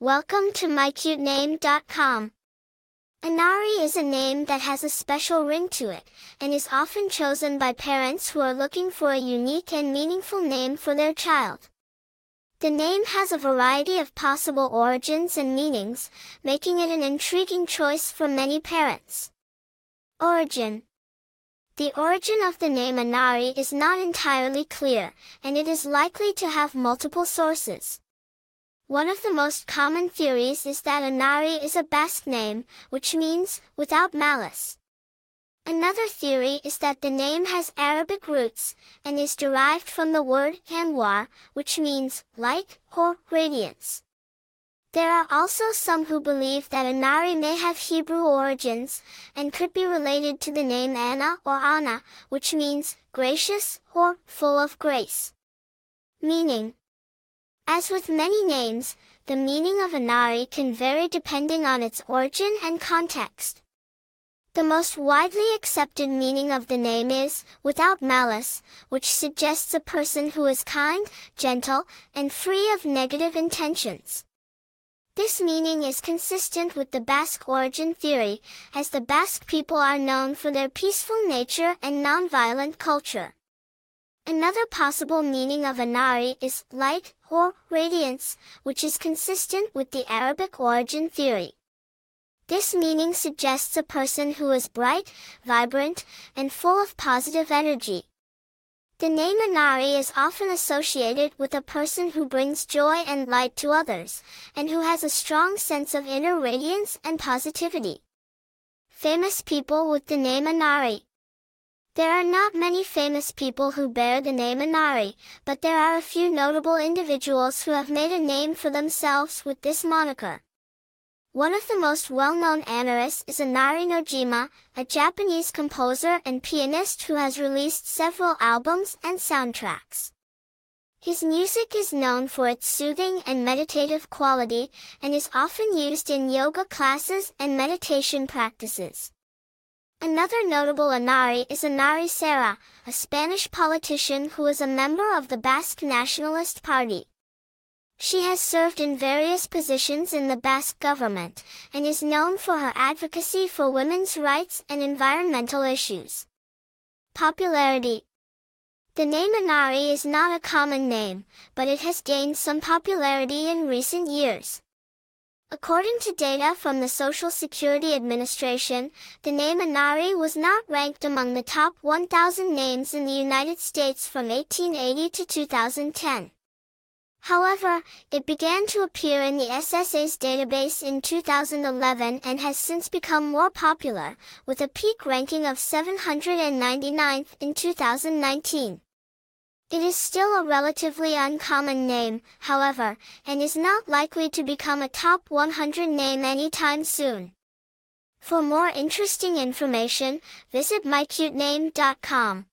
Welcome to mycutename.com. Anari is a name that has a special ring to it, and is often chosen by parents who are looking for a unique and meaningful name for their child. The name has a variety of possible origins and meanings, making it an intriguing choice for many parents. Origin The origin of the name Anari is not entirely clear, and it is likely to have multiple sources. One of the most common theories is that Anari is a Basque name, which means, without malice. Another theory is that the name has Arabic roots, and is derived from the word Anwar, which means, light, or radiance. There are also some who believe that Anari may have Hebrew origins, and could be related to the name Anna or Anna, which means, gracious, or full of grace. Meaning, as with many names, the meaning of Anari can vary depending on its origin and context. The most widely accepted meaning of the name is, without malice, which suggests a person who is kind, gentle, and free of negative intentions. This meaning is consistent with the Basque origin theory, as the Basque people are known for their peaceful nature and nonviolent culture. Another possible meaning of Anari is light or radiance, which is consistent with the Arabic origin theory. This meaning suggests a person who is bright, vibrant, and full of positive energy. The name Anari is often associated with a person who brings joy and light to others, and who has a strong sense of inner radiance and positivity. Famous people with the name Anari there are not many famous people who bear the name Anari, but there are a few notable individuals who have made a name for themselves with this moniker. One of the most well-known Anaris is Inari Nojima, a Japanese composer and pianist who has released several albums and soundtracks. His music is known for its soothing and meditative quality, and is often used in yoga classes and meditation practices. Another notable Anari is Anari Serra, a Spanish politician who is a member of the Basque Nationalist Party. She has served in various positions in the Basque government, and is known for her advocacy for women's rights and environmental issues. Popularity The name Anari is not a common name, but it has gained some popularity in recent years. According to data from the Social Security Administration, the name Anari was not ranked among the top 1,000 names in the United States from 1880 to 2010. However, it began to appear in the SSA's database in 2011 and has since become more popular, with a peak ranking of 799th in 2019. It is still a relatively uncommon name, however, and is not likely to become a top 100 name anytime soon. For more interesting information, visit mycutename.com.